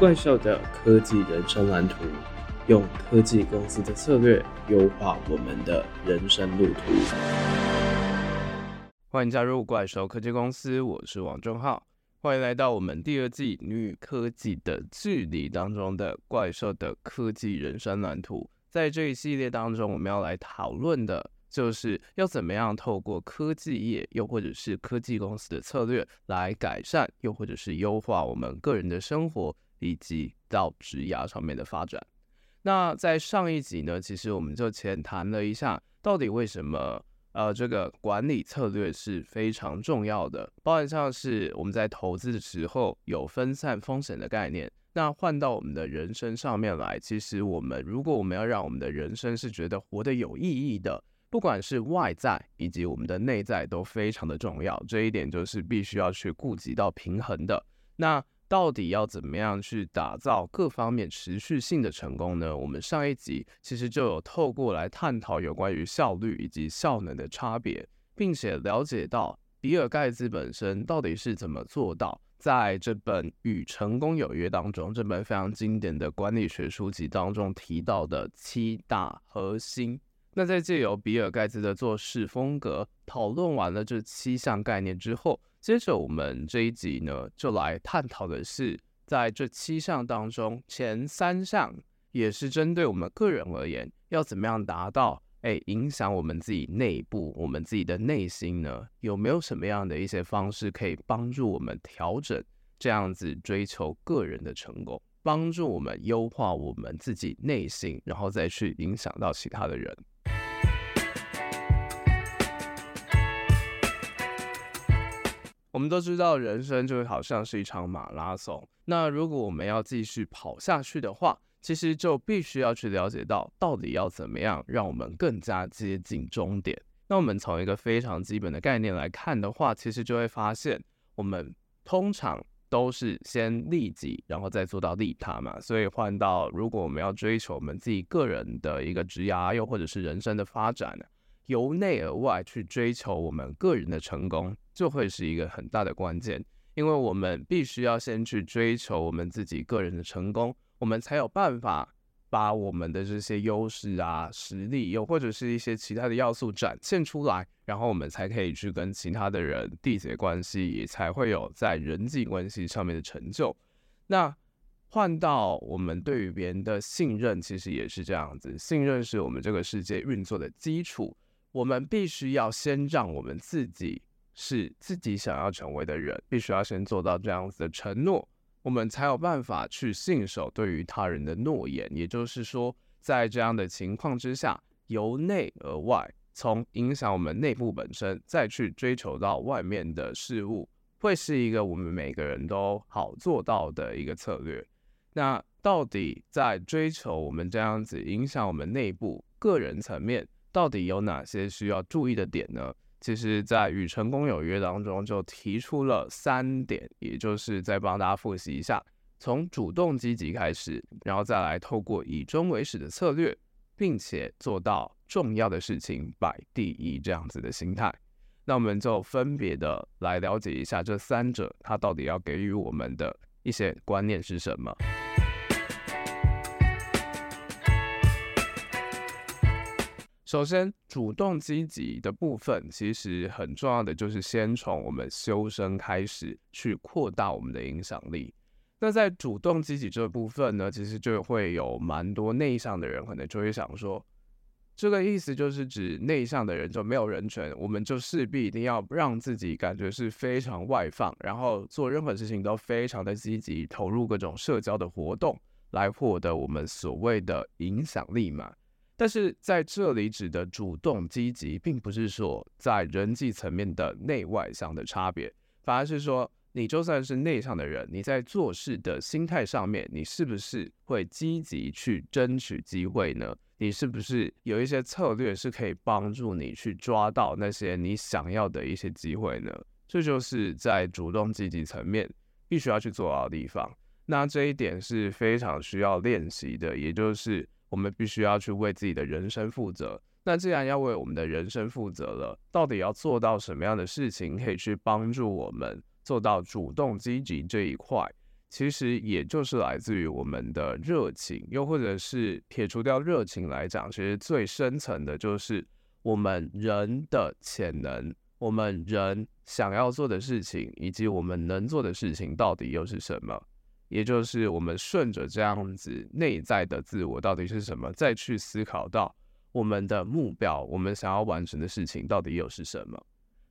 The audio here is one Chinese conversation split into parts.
怪兽的科技人生蓝图，用科技公司的策略优化我们的人生路途。欢迎加入怪兽科技公司，我是王正浩。欢迎来到我们第二季《女与科技的距离》当中的怪兽的科技人生蓝图。在这一系列当中，我们要来讨论的就是要怎么样透过科技业，又或者是科技公司的策略来改善，又或者是优化我们个人的生活。以及到职涯上面的发展。那在上一集呢，其实我们就浅谈了一下，到底为什么呃这个管理策略是非常重要的。包含像是我们在投资的时候有分散风险的概念。那换到我们的人生上面来，其实我们如果我们要让我们的人生是觉得活得有意义的，不管是外在以及我们的内在都非常的重要。这一点就是必须要去顾及到平衡的。那到底要怎么样去打造各方面持续性的成功呢？我们上一集其实就有透过来探讨有关于效率以及效能的差别，并且了解到比尔盖茨本身到底是怎么做到，在这本《与成功有约》当中，这本非常经典的管理学书籍当中提到的七大核心。那在借由比尔盖茨的做事风格讨论完了这七项概念之后，接着我们这一集呢，就来探讨的是，在这七项当中，前三项也是针对我们个人而言，要怎么样达到，哎，影响我们自己内部、我们自己的内心呢？有没有什么样的一些方式可以帮助我们调整这样子追求个人的成功，帮助我们优化我们自己内心，然后再去影响到其他的人？我们都知道，人生就好像是一场马拉松。那如果我们要继续跑下去的话，其实就必须要去了解到，到底要怎么样让我们更加接近终点。那我们从一个非常基本的概念来看的话，其实就会发现，我们通常都是先利己，然后再做到利他嘛。所以换到，如果我们要追求我们自己个人的一个职涯，又或者是人生的发展，由内而外去追求我们个人的成功。就会是一个很大的关键，因为我们必须要先去追求我们自己个人的成功，我们才有办法把我们的这些优势啊、实力，又或者是一些其他的要素展现出来，然后我们才可以去跟其他的人缔结关系，也才会有在人际关系上面的成就。那换到我们对于别人的信任，其实也是这样子，信任是我们这个世界运作的基础，我们必须要先让我们自己。是自己想要成为的人，必须要先做到这样子的承诺，我们才有办法去信守对于他人的诺言。也就是说，在这样的情况之下，由内而外，从影响我们内部本身，再去追求到外面的事物，会是一个我们每个人都好做到的一个策略。那到底在追求我们这样子影响我们内部个人层面，到底有哪些需要注意的点呢？其实，在与成功有约当中，就提出了三点，也就是再帮大家复习一下：从主动积极开始，然后再来透过以终为始的策略，并且做到重要的事情摆第一这样子的心态。那我们就分别的来了解一下这三者，它到底要给予我们的一些观念是什么。首先，主动积极的部分其实很重要的就是先从我们修身开始，去扩大我们的影响力。那在主动积极这部分呢，其实就会有蛮多内向的人可能就会想说，这个意思就是指内向的人就没有人权，我们就势必一定要让自己感觉是非常外放，然后做任何事情都非常的积极，投入各种社交的活动，来获得我们所谓的影响力嘛。但是在这里指的主动积极，并不是说在人际层面的内外向的差别，反而是说你就算是内向的人，你在做事的心态上面，你是不是会积极去争取机会呢？你是不是有一些策略是可以帮助你去抓到那些你想要的一些机会呢？这就是在主动积极层面必须要去做到的地方。那这一点是非常需要练习的，也就是。我们必须要去为自己的人生负责。那既然要为我们的人生负责了，到底要做到什么样的事情，可以去帮助我们做到主动积极这一块？其实也就是来自于我们的热情，又或者是撇除掉热情来讲，其实最深层的就是我们人的潜能，我们人想要做的事情，以及我们能做的事情到底又是什么？也就是我们顺着这样子内在的自我到底是什么，再去思考到我们的目标，我们想要完成的事情到底又是什么？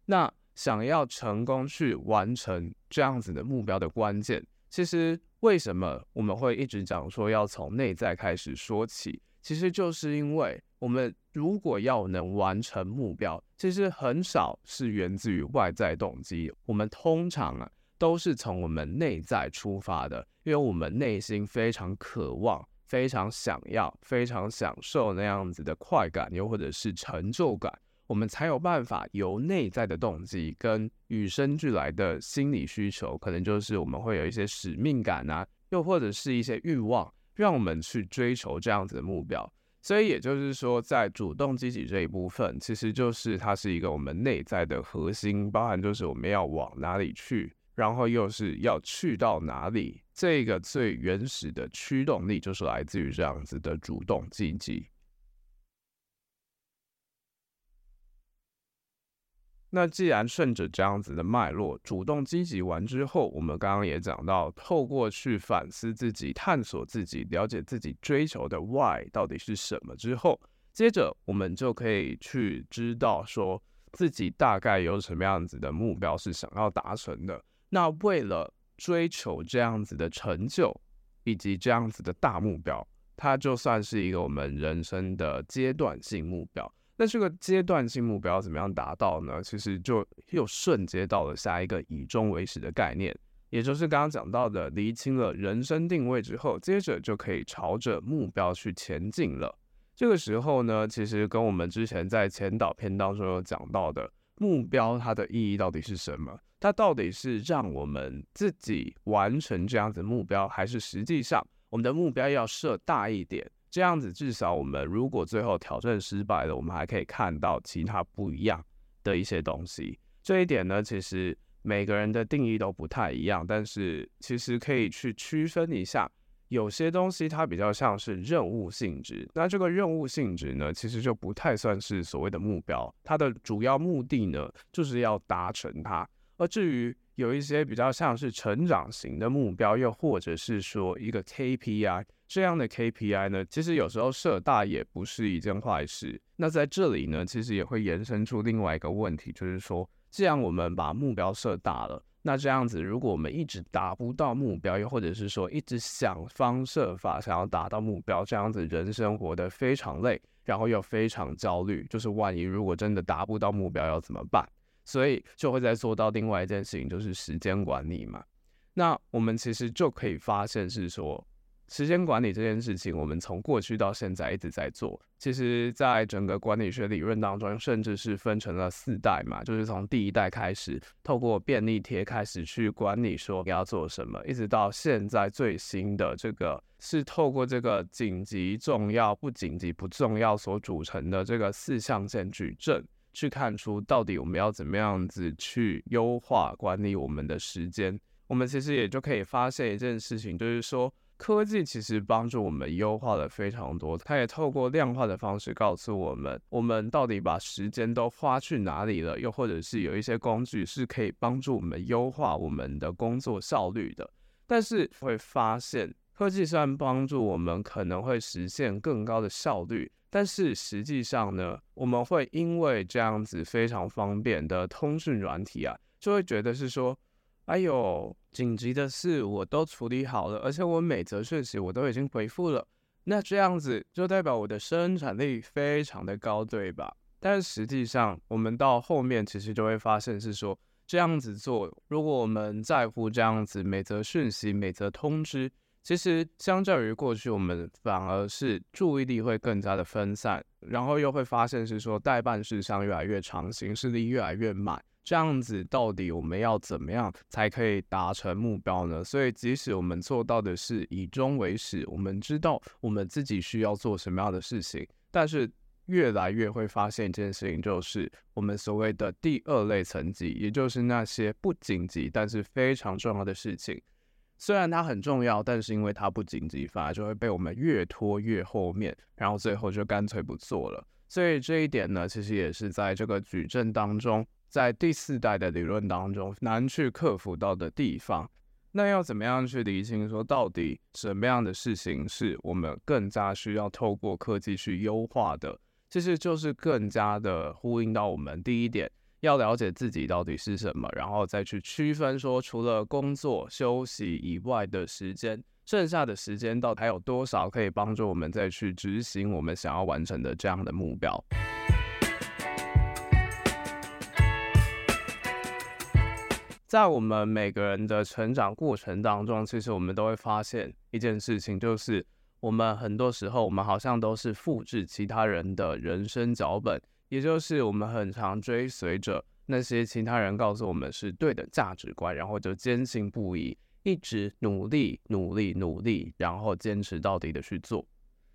那想要成功去完成这样子的目标的关键，其实为什么我们会一直讲说要从内在开始说起？其实就是因为我们如果要能完成目标，其实很少是源自于外在动机，我们通常啊。都是从我们内在出发的，因为我们内心非常渴望、非常想要、非常享受那样子的快感，又或者是成就感，我们才有办法由内在的动机跟与生俱来的心理需求，可能就是我们会有一些使命感啊，又或者是一些欲望，让我们去追求这样子的目标。所以也就是说，在主动积极这一部分，其实就是它是一个我们内在的核心，包含就是我们要往哪里去。然后又是要去到哪里？这个最原始的驱动力就是来自于这样子的主动积极。那既然顺着这样子的脉络，主动积极完之后，我们刚刚也讲到，透过去反思自己、探索自己、了解自己追求的 why 到底是什么之后，接着我们就可以去知道说自己大概有什么样子的目标是想要达成的。那为了追求这样子的成就，以及这样子的大目标，它就算是一个我们人生的阶段性目标。那这个阶段性目标怎么样达到呢？其实就又顺接到了下一个以终为始的概念，也就是刚刚讲到的，厘清了人生定位之后，接着就可以朝着目标去前进了。这个时候呢，其实跟我们之前在前导片当中有讲到的目标，它的意义到底是什么？它到底是让我们自己完成这样子目标，还是实际上我们的目标要设大一点？这样子至少我们如果最后挑战失败了，我们还可以看到其他不一样的一些东西。这一点呢，其实每个人的定义都不太一样，但是其实可以去区分一下，有些东西它比较像是任务性质，那这个任务性质呢，其实就不太算是所谓的目标，它的主要目的呢，就是要达成它。而至于有一些比较像是成长型的目标，又或者是说一个 KPI 这样的 KPI 呢，其实有时候设大也不是一件坏事。那在这里呢，其实也会延伸出另外一个问题，就是说，既然我们把目标设大了，那这样子，如果我们一直达不到目标，又或者是说一直想方设法想要达到目标，这样子人生活得非常累，然后又非常焦虑，就是万一如果真的达不到目标要怎么办？所以就会再做到另外一件事情，就是时间管理嘛。那我们其实就可以发现是说，时间管理这件事情，我们从过去到现在一直在做。其实，在整个管理学理论当中，甚至是分成了四代嘛，就是从第一代开始，透过便利贴开始去管理说你要做什么，一直到现在最新的这个，是透过这个紧急、重要、不紧急、不重要所组成的这个四象限矩阵。去看出到底我们要怎么样子去优化管理我们的时间，我们其实也就可以发现一件事情，就是说科技其实帮助我们优化了非常多，它也透过量化的方式告诉我们，我们到底把时间都花去哪里了，又或者是有一些工具是可以帮助我们优化我们的工作效率的，但是会发现科技虽然帮助我们可能会实现更高的效率。但是实际上呢，我们会因为这样子非常方便的通讯软体啊，就会觉得是说，哎呦，紧急的事我都处理好了，而且我每则讯息我都已经回复了，那这样子就代表我的生产力非常的高，对吧？但实际上，我们到后面其实就会发现是说，这样子做，如果我们在乎这样子每则讯息、每则通知。其实，相较于过去，我们反而是注意力会更加的分散，然后又会发现是说待办事项越来越长，行事力越来越满，这样子到底我们要怎么样才可以达成目标呢？所以，即使我们做到的是以终为始，我们知道我们自己需要做什么样的事情，但是越来越会发现一件事情，就是我们所谓的第二类层级，也就是那些不紧急但是非常重要的事情。虽然它很重要，但是因为它不紧急，反而就会被我们越拖越后面，然后最后就干脆不做了。所以这一点呢，其实也是在这个矩阵当中，在第四代的理论当中难去克服到的地方。那要怎么样去理清说，到底什么样的事情是我们更加需要透过科技去优化的？其实就是更加的呼应到我们第一点。要了解自己到底是什么，然后再去区分说，除了工作休息以外的时间，剩下的时间到底还有多少可以帮助我们再去执行我们想要完成的这样的目标。在我们每个人的成长过程当中，其实我们都会发现一件事情，就是我们很多时候，我们好像都是复制其他人的人生脚本。也就是我们很常追随着那些其他人告诉我们是对的价值观，然后就坚信不疑，一直努力、努力、努力，然后坚持到底的去做。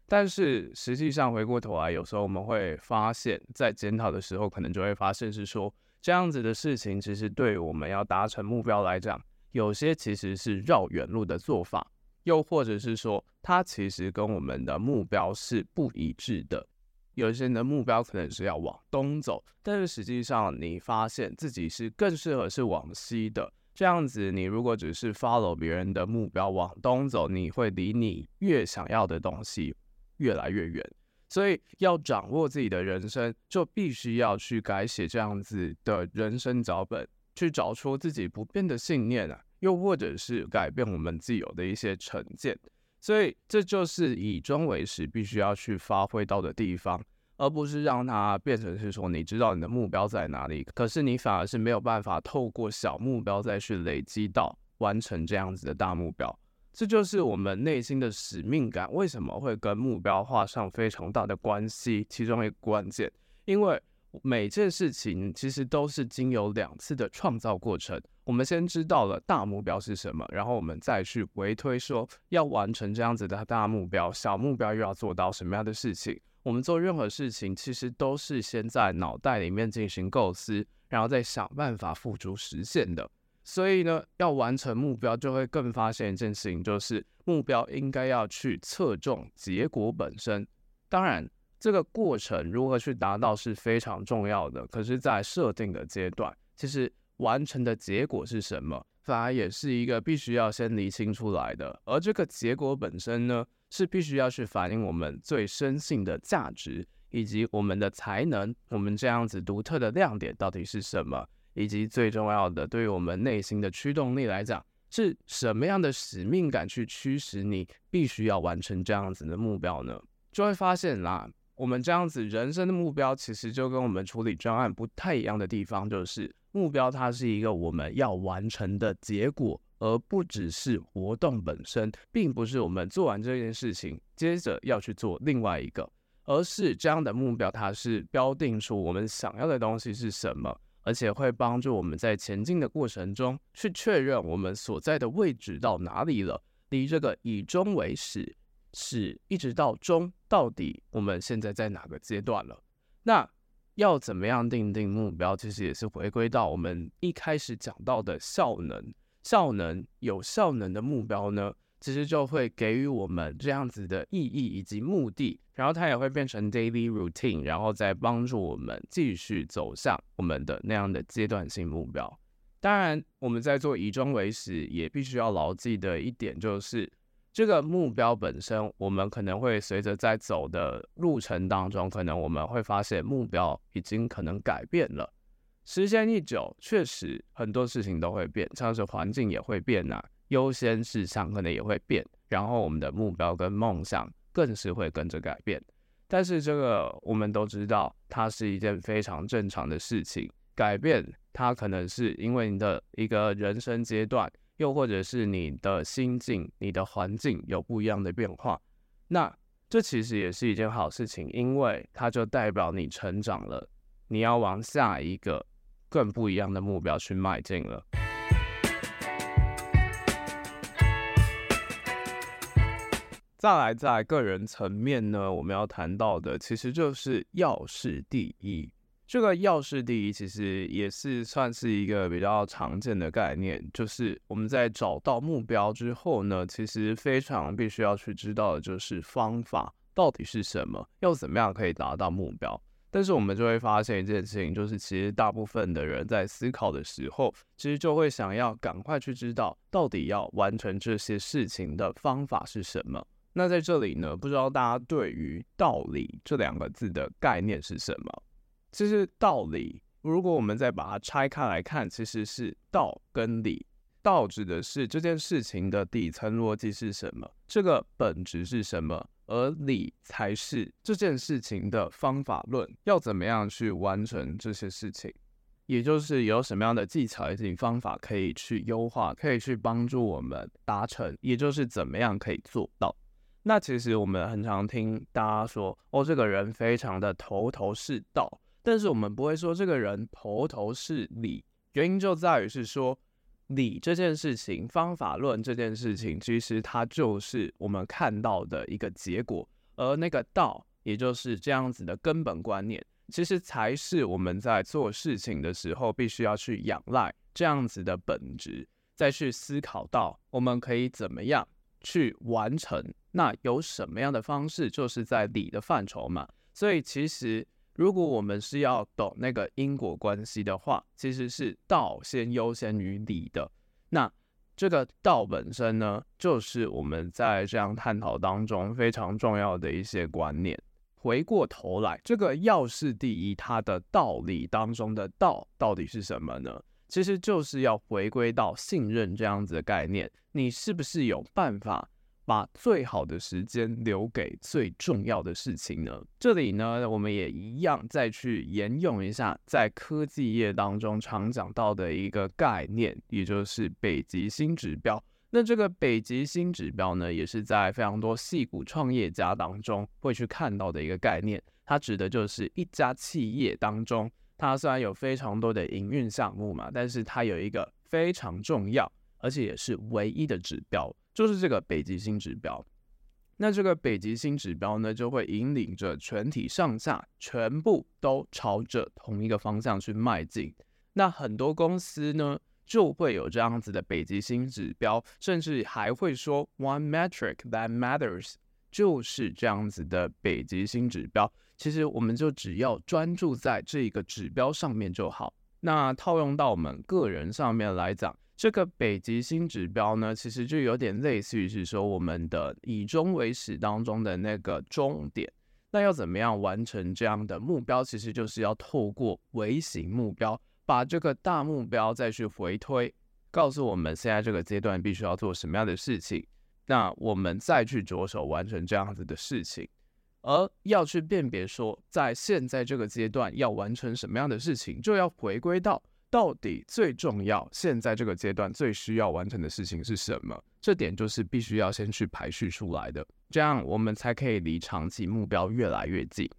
但是实际上回过头来，有时候我们会发现，在检讨的时候，可能就会发现是说，这样子的事情，其实对我们要达成目标来讲，有些其实是绕远路的做法，又或者是说，它其实跟我们的目标是不一致的。有些人的目标可能是要往东走，但是实际上你发现自己是更适合是往西的。这样子，你如果只是 follow 别人的目标往东走，你会离你越想要的东西越来越远。所以要掌握自己的人生，就必须要去改写这样子的人生脚本，去找出自己不变的信念啊，又或者是改变我们既有的一些成见。所以这就是以终为始，必须要去发挥到的地方，而不是让它变成是说，你知道你的目标在哪里，可是你反而是没有办法透过小目标再去累积到完成这样子的大目标。这就是我们内心的使命感为什么会跟目标画上非常大的关系，其中一个关键，因为。每件事情其实都是经由两次的创造过程。我们先知道了大目标是什么，然后我们再去回推说要完成这样子的大目标，小目标又要做到什么样的事情。我们做任何事情，其实都是先在脑袋里面进行构思，然后再想办法付诸实现的。所以呢，要完成目标，就会更发现一件事情，就是目标应该要去侧重结果本身。当然。这个过程如何去达到是非常重要的，可是，在设定的阶段，其实完成的结果是什么，反而也是一个必须要先厘清出来的。而这个结果本身呢，是必须要去反映我们最深信的价值，以及我们的才能，我们这样子独特的亮点到底是什么，以及最重要的，对于我们内心的驱动力来讲，是什么样的使命感去驱使你必须要完成这样子的目标呢？就会发现啦。我们这样子人生的目标，其实就跟我们处理专案不太一样的地方，就是目标它是一个我们要完成的结果，而不只是活动本身，并不是我们做完这件事情，接着要去做另外一个，而是这样的目标，它是标定出我们想要的东西是什么，而且会帮助我们在前进的过程中去确认我们所在的位置到哪里了，离这个以终为始。是一直到终，到底我们现在在哪个阶段了？那要怎么样定定目标？其实也是回归到我们一开始讲到的效能。效能有效能的目标呢，其实就会给予我们这样子的意义以及目的，然后它也会变成 daily routine，然后再帮助我们继续走向我们的那样的阶段性目标。当然，我们在做以终为始，也必须要牢记的一点就是。这个目标本身，我们可能会随着在走的路程当中，可能我们会发现目标已经可能改变了。时间一久，确实很多事情都会变，像是环境也会变啊，优先事项可能也会变，然后我们的目标跟梦想更是会跟着改变。但是这个我们都知道，它是一件非常正常的事情。改变它可能是因为你的一个人生阶段。又或者是你的心境、你的环境有不一样的变化，那这其实也是一件好事情，因为它就代表你成长了，你要往下一个更不一样的目标去迈进了。再来，在个人层面呢，我们要谈到的其实就是要事第一。这个要事第一其实也是算是一个比较常见的概念，就是我们在找到目标之后呢，其实非常必须要去知道的就是方法到底是什么，要怎么样可以达到目标。但是我们就会发现一件事情，就是其实大部分的人在思考的时候，其实就会想要赶快去知道到底要完成这些事情的方法是什么。那在这里呢，不知道大家对于“道理”这两个字的概念是什么？其实道理，如果我们再把它拆开来看，其实是道跟理。道指的是这件事情的底层逻辑是什么，这个本质是什么。而理才是这件事情的方法论，要怎么样去完成这些事情，也就是有什么样的技巧以及方法可以去优化，可以去帮助我们达成，也就是怎么样可以做到。那其实我们很常听大家说，哦，这个人非常的头头是道，但是我们不会说这个人头头是理，原因就在于是说。理这件事情，方法论这件事情，其实它就是我们看到的一个结果，而那个道，也就是这样子的根本观念，其实才是我们在做事情的时候必须要去仰赖这样子的本质，再去思考到我们可以怎么样去完成，那有什么样的方式，就是在理的范畴嘛，所以其实。如果我们是要懂那个因果关系的话，其实是道先优先于理的。那这个道本身呢，就是我们在这样探讨当中非常重要的一些观念。回过头来，这个要事第一，它的道理当中的道到底是什么呢？其实就是要回归到信任这样子的概念。你是不是有办法？把最好的时间留给最重要的事情呢？这里呢，我们也一样再去沿用一下在科技业当中常讲到的一个概念，也就是北极星指标。那这个北极星指标呢，也是在非常多矽谷创业家当中会去看到的一个概念。它指的就是一家企业当中，它虽然有非常多的营运项目嘛，但是它有一个非常重要，而且也是唯一的指标。就是这个北极星指标，那这个北极星指标呢，就会引领着全体上下全部都朝着同一个方向去迈进。那很多公司呢，就会有这样子的北极星指标，甚至还会说 “one metric that matters”，就是这样子的北极星指标。其实我们就只要专注在这个指标上面就好。那套用到我们个人上面来讲。这个北极星指标呢，其实就有点类似于是说我们的以终为始当中的那个终点。那要怎么样完成这样的目标？其实就是要透过微型目标，把这个大目标再去回推，告诉我们现在这个阶段必须要做什么样的事情。那我们再去着手完成这样子的事情，而要去辨别说，在现在这个阶段要完成什么样的事情，就要回归到。到底最重要，现在这个阶段最需要完成的事情是什么？这点就是必须要先去排序出来的，这样我们才可以离长期目标越来越近。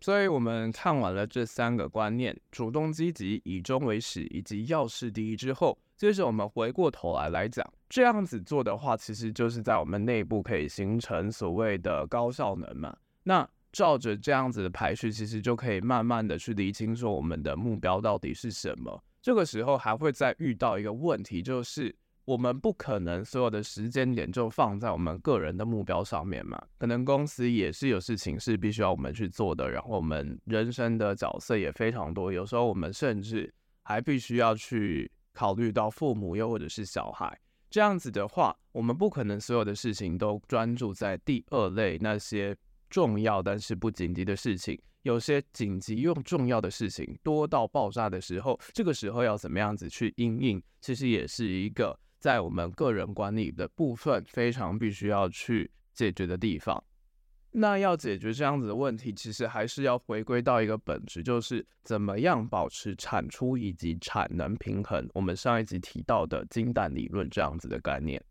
所以，我们看完了这三个观念：主动积极、以终为始以及要事第一之后，接着我们回过头来来讲，这样子做的话，其实就是在我们内部可以形成所谓的高效能嘛。那照着这样子的排序，其实就可以慢慢的去理清说我们的目标到底是什么。这个时候还会再遇到一个问题，就是我们不可能所有的时间点就放在我们个人的目标上面嘛。可能公司也是有事情是必须要我们去做的，然后我们人生的角色也非常多，有时候我们甚至还必须要去考虑到父母又或者是小孩。这样子的话，我们不可能所有的事情都专注在第二类那些。重要但是不紧急的事情，有些紧急又重要的事情多到爆炸的时候，这个时候要怎么样子去应应，其实也是一个在我们个人管理的部分非常必须要去解决的地方。那要解决这样子的问题，其实还是要回归到一个本质，就是怎么样保持产出以及产能平衡。我们上一集提到的金蛋理论这样子的概念。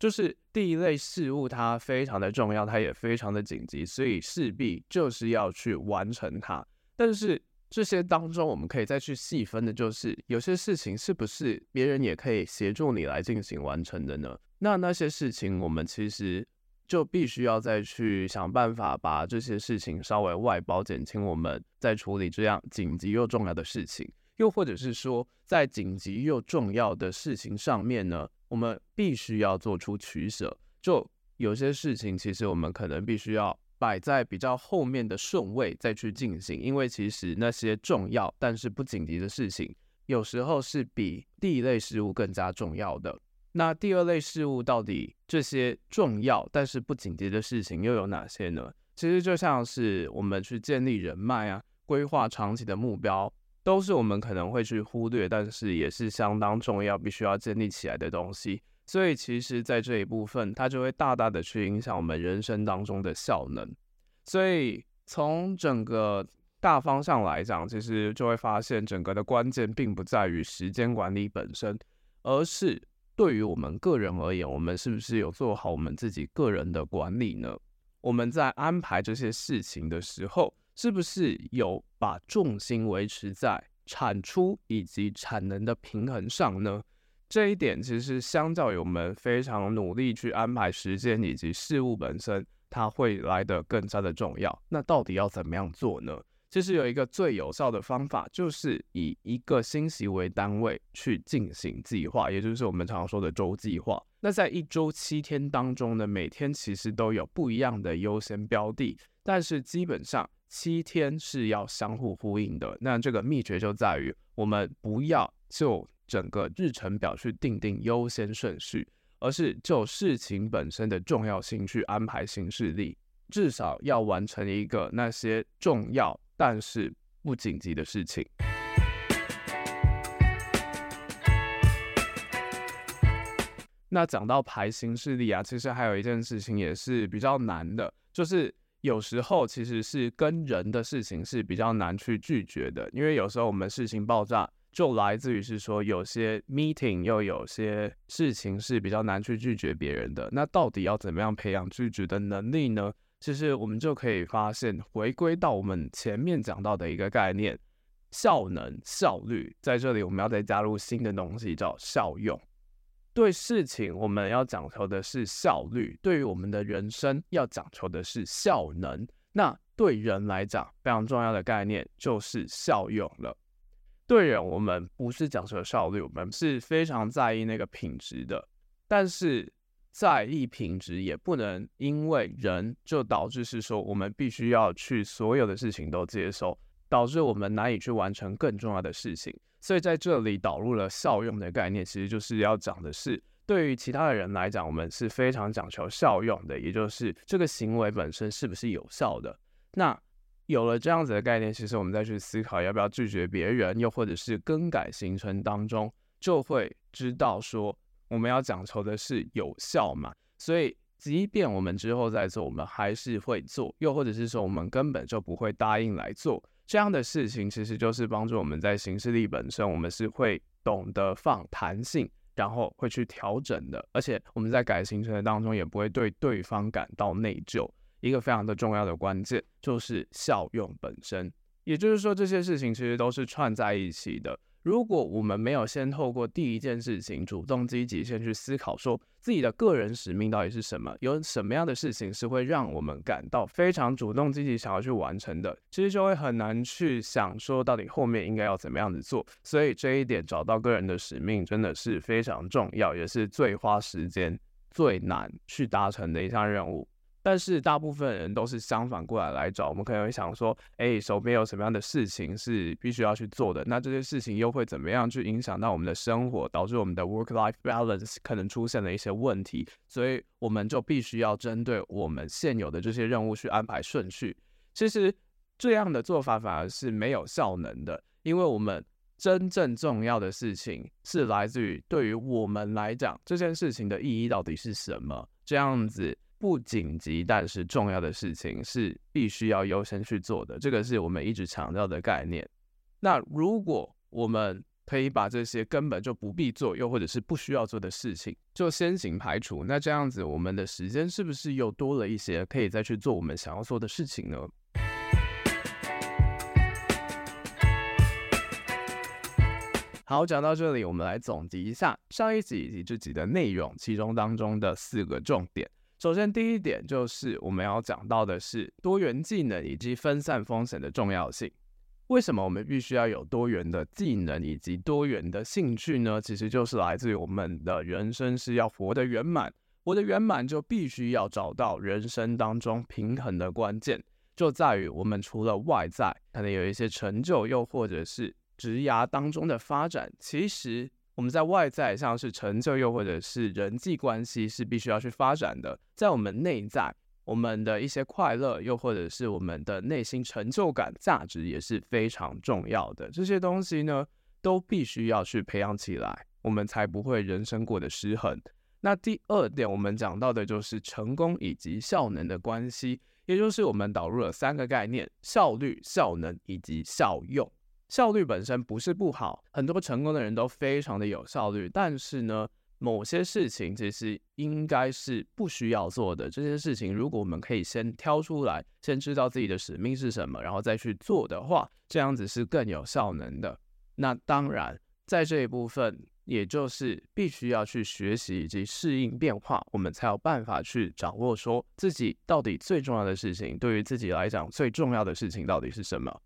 就是第一类事物，它非常的重要，它也非常的紧急，所以势必就是要去完成它。但是这些当中，我们可以再去细分的，就是有些事情是不是别人也可以协助你来进行完成的呢？那那些事情，我们其实就必须要再去想办法把这些事情稍微外包，减轻我们在处理这样紧急又重要的事情。又或者是说，在紧急又重要的事情上面呢，我们必须要做出取舍。就有些事情，其实我们可能必须要摆在比较后面的顺位再去进行，因为其实那些重要但是不紧急的事情，有时候是比第一类事物更加重要的。那第二类事物到底这些重要但是不紧急的事情又有哪些呢？其实就像是我们去建立人脉啊，规划长期的目标，都是我们可能会去忽略，但是也是相当重要，必须要建立起来的东西。所以其实，在这一部分，它就会大大的去影响我们人生当中的效能。所以从整个大方向来讲，其实就会发现，整个的关键并不在于时间管理本身，而是。对于我们个人而言，我们是不是有做好我们自己个人的管理呢？我们在安排这些事情的时候，是不是有把重心维持在产出以及产能的平衡上呢？这一点其实相较于我们非常努力去安排时间以及事物本身，它会来得更加的重要。那到底要怎么样做呢？其实有一个最有效的方法，就是以一个星期为单位去进行计划，也就是我们常说的周计划。那在一周七天当中呢，每天其实都有不一样的优先标的，但是基本上七天是要相互呼应的。那这个秘诀就在于，我们不要就整个日程表去定定优先顺序，而是就事情本身的重要性去安排行事历，至少要完成一个那些重要。但是不紧急的事情。那讲到排行事历啊，其实还有一件事情也是比较难的，就是有时候其实是跟人的事情是比较难去拒绝的，因为有时候我们事情爆炸，就来自于是说有些 meeting 又有些事情是比较难去拒绝别人的。那到底要怎么样培养拒绝的能力呢？其实我们就可以发现，回归到我们前面讲到的一个概念，效能、效率，在这里我们要再加入新的东西，叫效用。对事情我们要讲求的是效率，对于我们的人生要讲求的是效能。那对人来讲，非常重要的概念就是效用了。对人，我们不是讲求效率，我们是非常在意那个品质的，但是。在意品质，也不能因为人就导致是说我们必须要去所有的事情都接受，导致我们难以去完成更重要的事情。所以在这里导入了效用的概念，其实就是要讲的是，对于其他的人来讲，我们是非常讲求效用的，也就是这个行为本身是不是有效的。那有了这样子的概念，其实我们再去思考要不要拒绝别人，又或者是更改行程当中，就会知道说。我们要讲求的是有效嘛，所以即便我们之后再做，我们还是会做，又或者是说我们根本就不会答应来做这样的事情，其实就是帮助我们在行事力本身，我们是会懂得放弹性，然后会去调整的，而且我们在改行程的当中也不会对对方感到内疚。一个非常的重要的关键就是效用本身，也就是说这些事情其实都是串在一起的。如果我们没有先透过第一件事情主动积极，先去思考说自己的个人使命到底是什么，有什么样的事情是会让我们感到非常主动积极想要去完成的，其实就会很难去想说到底后面应该要怎么样子做。所以这一点找到个人的使命真的是非常重要，也是最花时间、最难去达成的一项任务。但是大部分人都是相反过来来找，我们可能会想说，哎，手边有什么样的事情是必须要去做的？那这些事情又会怎么样去影响到我们的生活，导致我们的 work-life balance 可能出现了一些问题？所以我们就必须要针对我们现有的这些任务去安排顺序。其实这样的做法反而是没有效能的，因为我们真正重要的事情是来自于对于我们来讲，这件事情的意义到底是什么？这样子。不紧急但是重要的事情是必须要优先去做的，这个是我们一直强调的概念。那如果我们可以把这些根本就不必做，又或者是不需要做的事情，就先行排除，那这样子我们的时间是不是又多了一些可以再去做我们想要做的事情呢？好，讲到这里，我们来总结一下上一集以及这集的内容，其中当中的四个重点。首先，第一点就是我们要讲到的是多元技能以及分散风险的重要性。为什么我们必须要有多元的技能以及多元的兴趣呢？其实就是来自于我们的人生是要活得圆满，活得圆满就必须要找到人生当中平衡的关键，就在于我们除了外在可能有一些成就，又或者是职涯当中的发展，其实。我们在外在像是成就，又或者是人际关系，是必须要去发展的。在我们内在，我们的一些快乐，又或者是我们的内心成就感、价值，也是非常重要的。这些东西呢，都必须要去培养起来，我们才不会人生过得失衡。那第二点，我们讲到的就是成功以及效能的关系，也就是我们导入了三个概念：效率、效能以及效用。效率本身不是不好，很多成功的人都非常的有效率。但是呢，某些事情其实应该是不需要做的。这些事情，如果我们可以先挑出来，先知道自己的使命是什么，然后再去做的话，这样子是更有效能的。那当然，在这一部分，也就是必须要去学习以及适应变化，我们才有办法去掌握说自己到底最重要的事情，对于自己来讲最重要的事情到底是什么。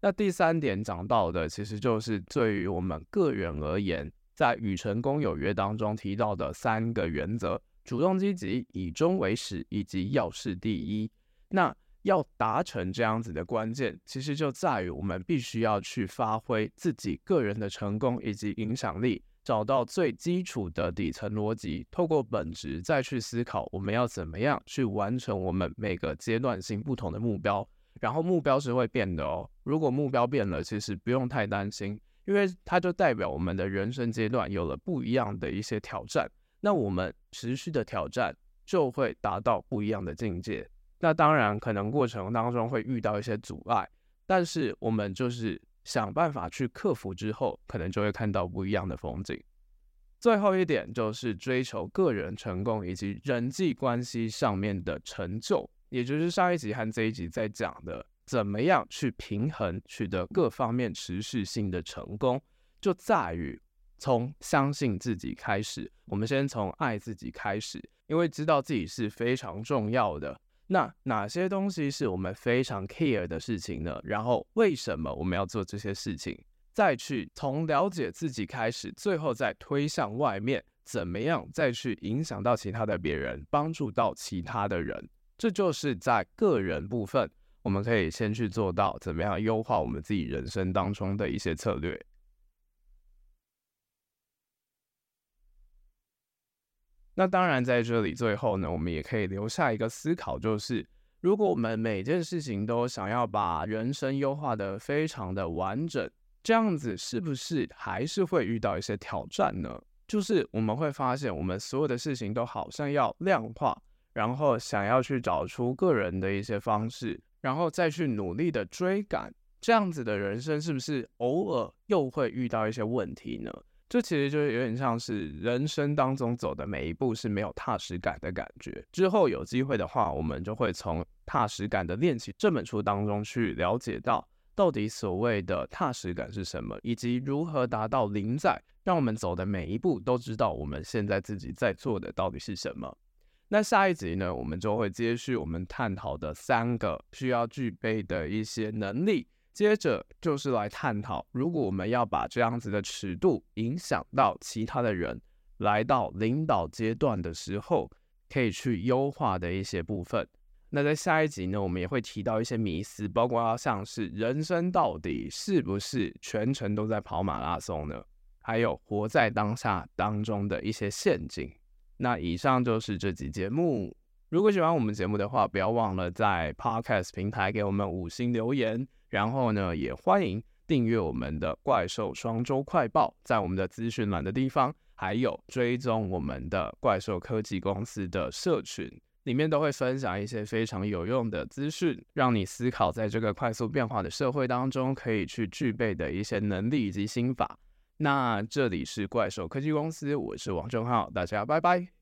那第三点讲到的，其实就是对于我们个人而言，在《与成功有约》当中提到的三个原则：主动积极、以终为始，以及要事第一。那要达成这样子的关键，其实就在于我们必须要去发挥自己个人的成功以及影响力，找到最基础的底层逻辑，透过本质再去思考我们要怎么样去完成我们每个阶段性不同的目标。然后目标是会变的哦。如果目标变了，其实不用太担心，因为它就代表我们的人生阶段有了不一样的一些挑战。那我们持续的挑战就会达到不一样的境界。那当然，可能过程当中会遇到一些阻碍，但是我们就是想办法去克服之后，可能就会看到不一样的风景。最后一点就是追求个人成功以及人际关系上面的成就。也就是上一集和这一集在讲的，怎么样去平衡取得各方面持续性的成功，就在于从相信自己开始。我们先从爱自己开始，因为知道自己是非常重要的。那哪些东西是我们非常 care 的事情呢？然后为什么我们要做这些事情？再去从了解自己开始，最后再推向外面，怎么样再去影响到其他的别人，帮助到其他的人。这就是在个人部分，我们可以先去做到怎么样优化我们自己人生当中的一些策略。那当然，在这里最后呢，我们也可以留下一个思考，就是如果我们每件事情都想要把人生优化得非常的完整，这样子是不是还是会遇到一些挑战呢？就是我们会发现，我们所有的事情都好像要量化。然后想要去找出个人的一些方式，然后再去努力的追赶，这样子的人生是不是偶尔又会遇到一些问题呢？这其实就是有点像是人生当中走的每一步是没有踏实感的感觉。之后有机会的话，我们就会从《踏实感的练习》这本书当中去了解到，到底所谓的踏实感是什么，以及如何达到临在，让我们走的每一步都知道我们现在自己在做的到底是什么。那下一集呢，我们就会接续我们探讨的三个需要具备的一些能力，接着就是来探讨，如果我们要把这样子的尺度影响到其他的人，来到领导阶段的时候，可以去优化的一些部分。那在下一集呢，我们也会提到一些迷思，包括像是人生到底是不是全程都在跑马拉松呢？还有活在当下当中的一些陷阱。那以上就是这集节目。如果喜欢我们节目的话，不要忘了在 Podcast 平台给我们五星留言。然后呢，也欢迎订阅我们的怪兽双周快报，在我们的资讯栏的地方，还有追踪我们的怪兽科技公司的社群，里面都会分享一些非常有用的资讯，让你思考在这个快速变化的社会当中可以去具备的一些能力以及心法。那这里是怪兽科技公司，我是王正浩，大家拜拜。